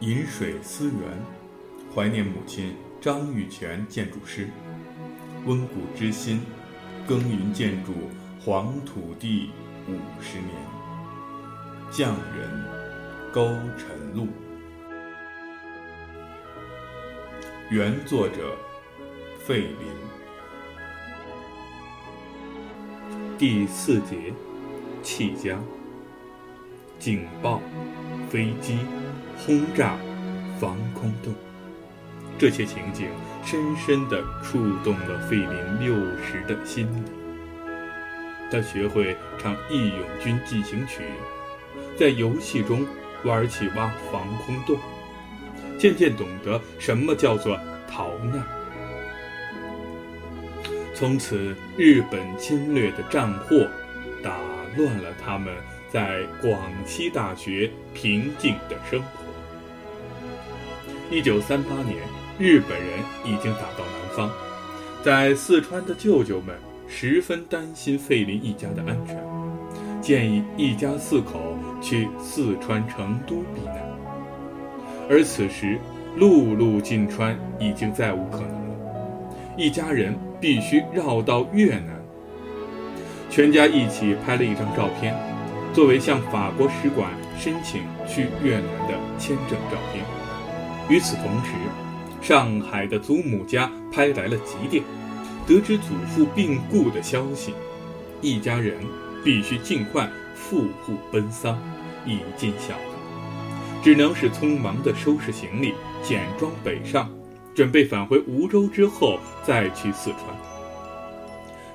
饮水思源，怀念母亲张玉泉建筑师。温故知新，耕耘建筑黄土地五十年。匠人勾晨露。原作者费林。第四节，气家。警报，飞机。轰炸，防空洞，这些情景深深地触动了费林六十的心里。他学会唱《义勇军进行曲》，在游戏中玩起挖防空洞，渐渐懂得什么叫做逃难。从此，日本侵略的战祸打乱了他们在广西大学平静的生活。一九三八年，日本人已经打到南方，在四川的舅舅们十分担心费林一家的安全，建议一家四口去四川成都避难。而此时，陆路进川已经再无可能了，一家人必须绕到越南。全家一起拍了一张照片，作为向法国使馆申请去越南的签证照片。与此同时，上海的祖母家拍来了急电，得知祖父病故的消息，一家人必须尽快赴沪奔丧，以尽孝，只能是匆忙地收拾行李，简装北上，准备返回梧州之后再去四川。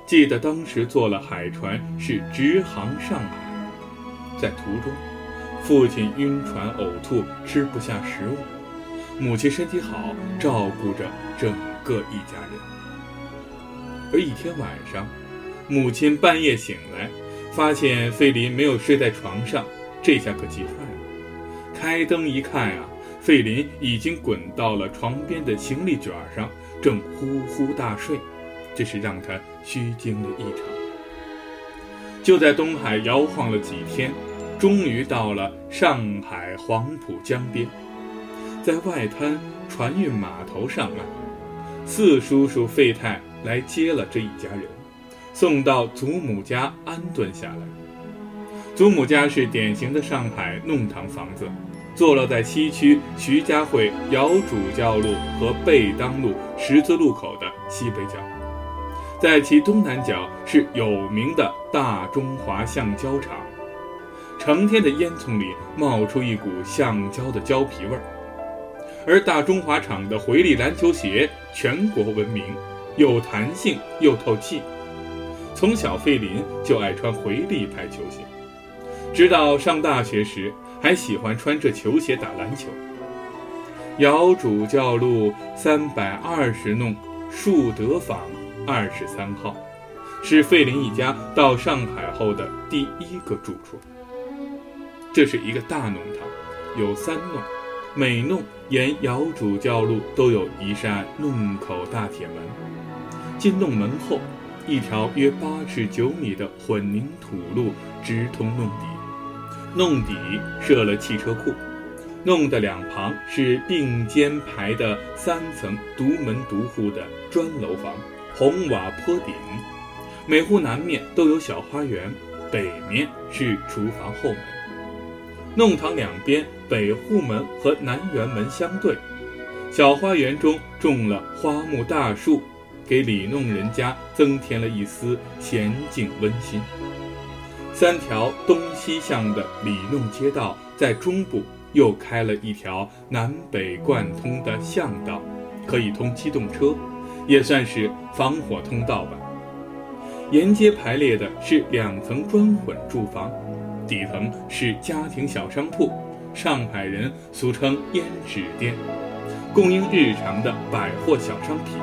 记得当时坐了海船，是直航上海，在途中，父亲晕船呕吐，吃不下食物。母亲身体好，照顾着整个一家人。而一天晚上，母亲半夜醒来，发现费林没有睡在床上，这下可急坏了。开灯一看啊，费林已经滚到了床边的行李卷上，正呼呼大睡，这是让他虚惊了一场。就在东海摇晃了几天，终于到了上海黄浦江边。在外滩船运码头上岸，四叔叔费太来接了这一家人，送到祖母家安顿下来。祖母家是典型的上海弄堂房子，坐落在西区徐家汇姚主教路和贝当路十字路口的西北角，在其东南角是有名的大中华橡胶厂，成天的烟囱里冒出一股橡胶的胶皮味儿。而大中华厂的回力篮球鞋全国闻名，有弹性又透气。从小费林就爱穿回力牌球鞋，直到上大学时还喜欢穿着球鞋打篮球。姚主教路三百二十弄树德坊二十三号，是费林一家到上海后的第一个住处。这是一个大弄堂，有三弄。每弄沿窑主教路都有一扇弄口大铁门，进弄门后，一条约八尺九米的混凝土路直通弄底，弄底设了汽车库，弄的两旁是并肩排的三层独门独户的砖楼房，红瓦坡顶，每户南面都有小花园，北面是厨房后门。弄堂两边北户门和南园门相对，小花园中种了花木大树，给里弄人家增添了一丝娴静温馨。三条东西向的里弄街道在中部又开了一条南北贯通的巷道，可以通机动车，也算是防火通道吧。沿街排列的是两层砖混住房。底层是家庭小商铺，上海人俗称胭脂店，供应日常的百货小商品，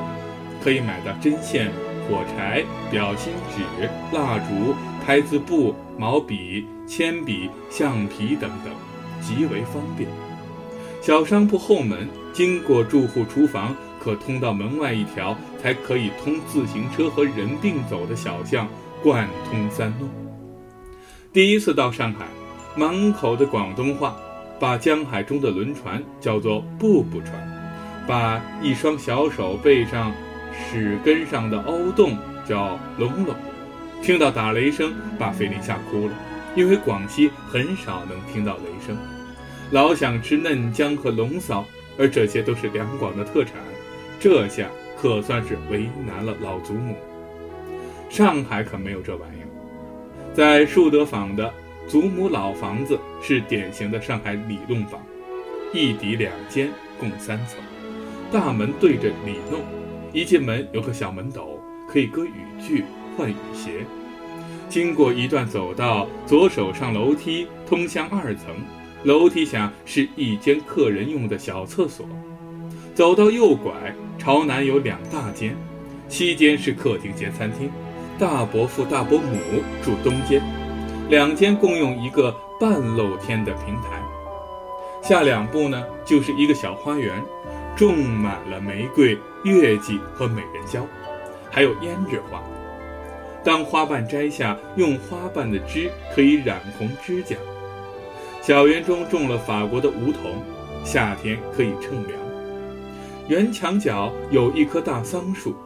可以买到针线、火柴、表芯纸、蜡烛、拍字布、毛笔、铅笔、橡皮等等，极为方便。小商铺后门经过住户厨房，可通到门外一条才可以通自行车和人并走的小巷，贯通三弄。第一次到上海，满口的广东话，把江海中的轮船叫做步步船，把一双小手背上屎根上的凹洞叫龙龙。听到打雷声，把菲林吓哭了，因为广西很少能听到雷声，老想吃嫩姜和龙嫂，而这些都是两广的特产，这下可算是为难了老祖母。上海可没有这玩意儿，在树德坊的祖母老房子是典型的上海里弄房，一底两间，共三层，大门对着里弄，一进门有个小门斗，可以搁雨具。换雨鞋，经过一段走道，左手上楼梯通向二层，楼梯下是一间客人用的小厕所。走到右拐，朝南有两大间，西间是客厅兼餐厅，大伯父大伯母住东间，两间共用一个半露天的平台。下两步呢，就是一个小花园，种满了玫瑰、月季和美人蕉，还有胭脂花。当花瓣摘下，用花瓣的汁可以染红指甲。小园中种了法国的梧桐，夏天可以乘凉。园墙角有一棵大桑树。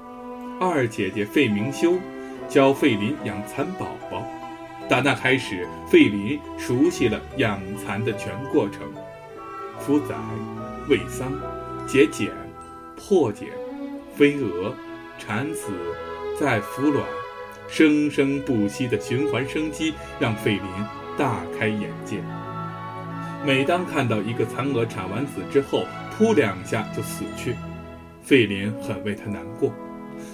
二姐姐费明修教费林养蚕宝宝，打那开始，费林熟悉了养蚕的全过程：孵仔、喂桑、结茧、破茧、飞蛾、产子、再孵卵。生生不息的循环生机让费林大开眼界。每当看到一个蚕蛾产完子之后，扑两下就死去，费林很为他难过。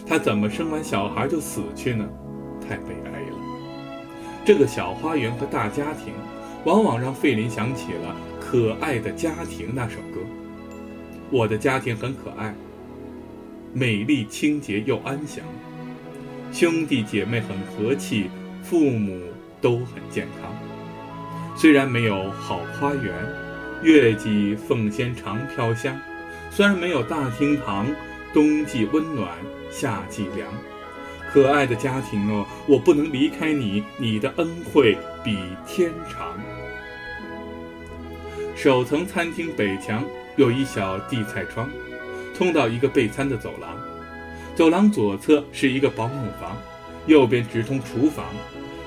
他怎么生完小孩就死去呢？太悲哀了。这个小花园和大家庭，往往让费林想起了《可爱的家庭》那首歌。我的家庭很可爱，美丽、清洁又安详。兄弟姐妹很和气，父母都很健康。虽然没有好花园，月季凤仙常飘香；虽然没有大厅堂，冬季温暖，夏季凉。可爱的家庭哦，我不能离开你，你的恩惠比天长。首层餐厅北墙有一小地菜窗，通到一个备餐的走廊。走廊左侧是一个保姆房，右边直通厨房。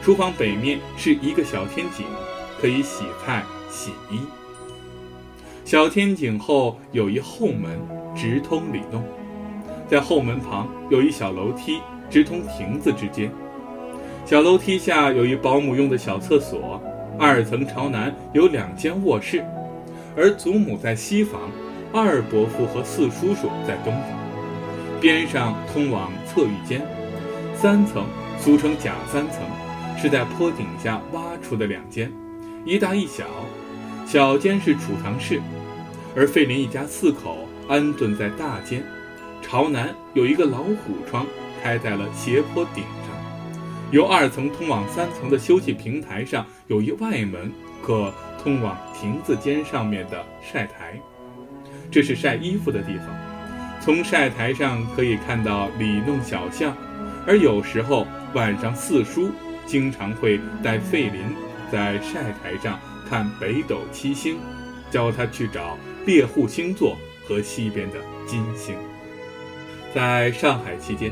厨房北面是一个小天井，可以洗菜、洗衣。小天井后有一后门，直通里弄。在后门旁有一小楼梯，直通亭子之间。小楼梯下有一保姆用的小厕所。二层朝南有两间卧室，而祖母在西房，二伯父和四叔叔在东房。边上通往侧浴间，三层俗称假三层，是在坡顶下挖出的两间，一大一小。小间是储藏室，而费林一家四口安顿在大间。朝南有一个老虎窗，开在了斜坡顶上。由二层通往三层的休息平台上有一外门，可通往亭子间上面的晒台，这是晒衣服的地方。从晒台上可以看到里弄小巷，而有时候晚上四叔经常会带费林在晒台上看北斗七星，教他去找猎户星座和西边的金星。在上海期间，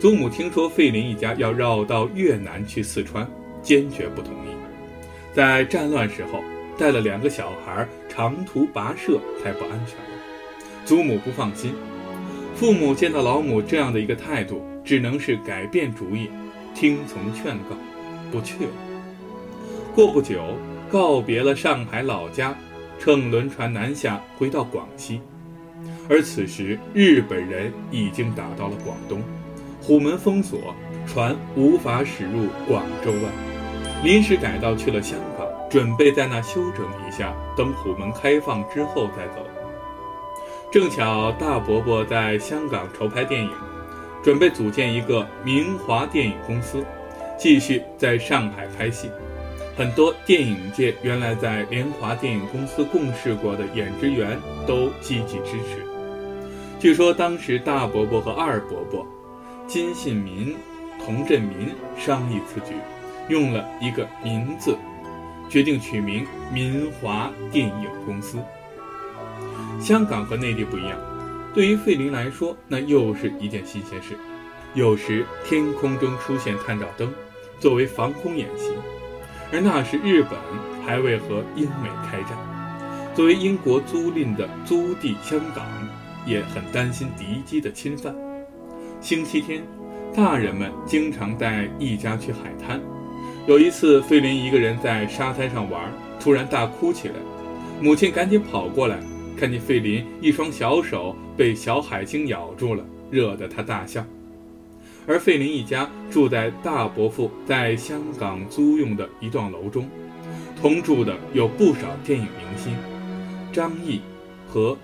祖母听说费林一家要绕到越南去四川，坚决不同意。在战乱时候，带了两个小孩长途跋涉太不安全了，祖母不放心。父母见到老母这样的一个态度，只能是改变主意，听从劝告，不去了。过不久，告别了上海老家，乘轮船南下，回到广西。而此时，日本人已经打到了广东，虎门封锁，船无法驶入广州湾，临时改道去了香港，准备在那休整一下，等虎门开放之后再走。正巧大伯伯在香港筹拍电影，准备组建一个明华电影公司，继续在上海拍戏。很多电影界原来在联华电影公司共事过的演职员都积极支持。据说当时大伯伯和二伯伯金信民、童振民商议此举，用了一个“民”字，决定取名民华电影公司。香港和内地不一样，对于费林来说，那又是一件新鲜事。有时天空中出现探照灯，作为防空演习，而那时日本还未和英美开战，作为英国租赁的租地，香港也很担心敌机的侵犯。星期天，大人们经常带一家去海滩。有一次，费林一个人在沙滩上玩，突然大哭起来，母亲赶紧跑过来，看见费林一双小手被小海星咬住了，惹得他大笑。而费林一家住在大伯父在香港租用的一幢楼中，同住的有不少电影明星，张译和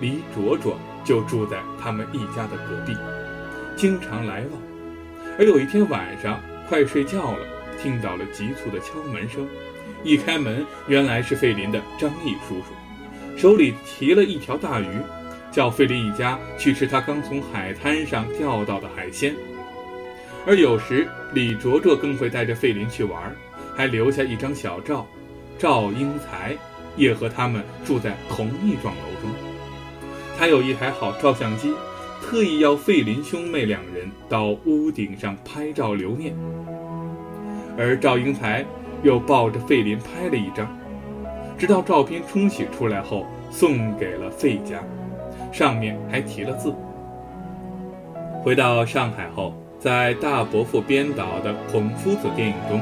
李卓卓就住在他们一家的隔壁，经常来往。而有一天晚上快睡觉了，听到了急促的敲门声，一开门原来是费林的张毅叔叔，手里提了一条大鱼，叫费林一家去吃他刚从海滩上钓到的海鲜。而有时李卓卓更会带着费林去玩，还留下一张小照。赵英才也和他们住在同一幢楼。他有一台好照相机，特意要费林兄妹两人到屋顶上拍照留念。而赵英才又抱着费林拍了一张，直到照片冲洗出来后送给了费家，上面还提了字。回到上海后。在大伯父编导的《孔夫子》电影中，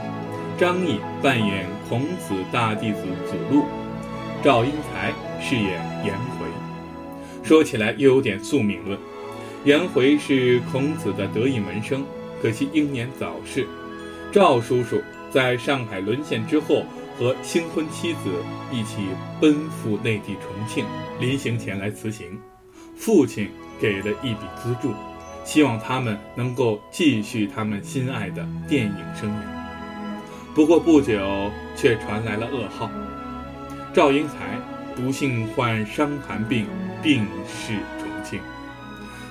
张译扮演孔子大弟子子路，赵英才饰演颜。说起来又有点宿命论，颜回是孔子的得意门生，可惜英年早逝。赵叔叔在上海沦陷之后，和新婚妻子一起奔赴内地重庆，临行前来辞行，父亲给了一笔资助。希望他们能够继续他们心爱的电影生涯。不过不久，却传来了噩耗：赵英才不幸患伤寒病，病逝重庆。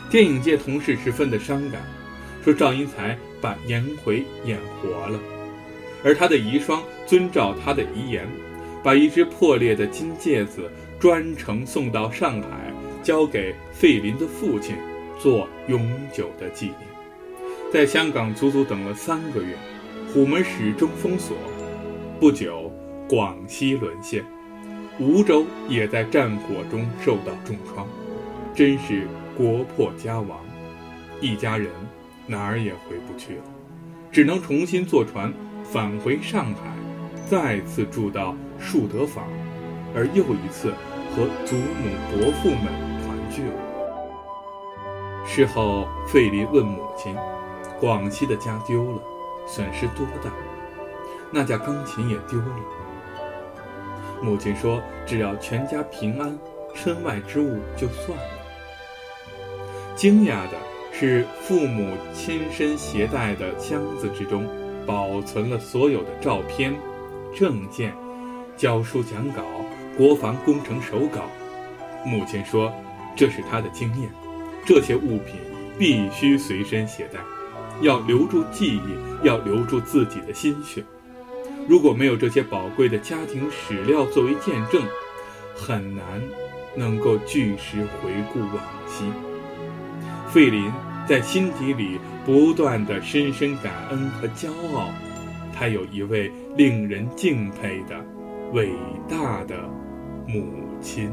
电影界同事十分的伤感，说赵英才把颜回演活了，而他的遗孀遵照他的遗言，把一只破裂的金戒指专程送到上海，交给费林的父亲。做永久的纪念，在香港足足等了三个月，虎门始终封锁。不久，广西沦陷，梧州也在战火中受到重创，真是国破家亡，一家人哪儿也回不去了，只能重新坐船返回上海，再次住到树德坊，而又一次和祖母伯父们团聚了。事后，费林问母亲：“广西的家丢了，损失多大？那架钢琴也丢了。”母亲说：“只要全家平安，身外之物就算了。”惊讶的是，父母亲身携带的箱子之中，保存了所有的照片、证件、教书讲稿、国防工程手稿。母亲说：“这是他的经验。”这些物品必须随身携带，要留住记忆，要留住自己的心血。如果没有这些宝贵的家庭史料作为见证，很难能够据实回顾往昔。费林在心底里不断的深深感恩和骄傲，他有一位令人敬佩的伟大的母亲。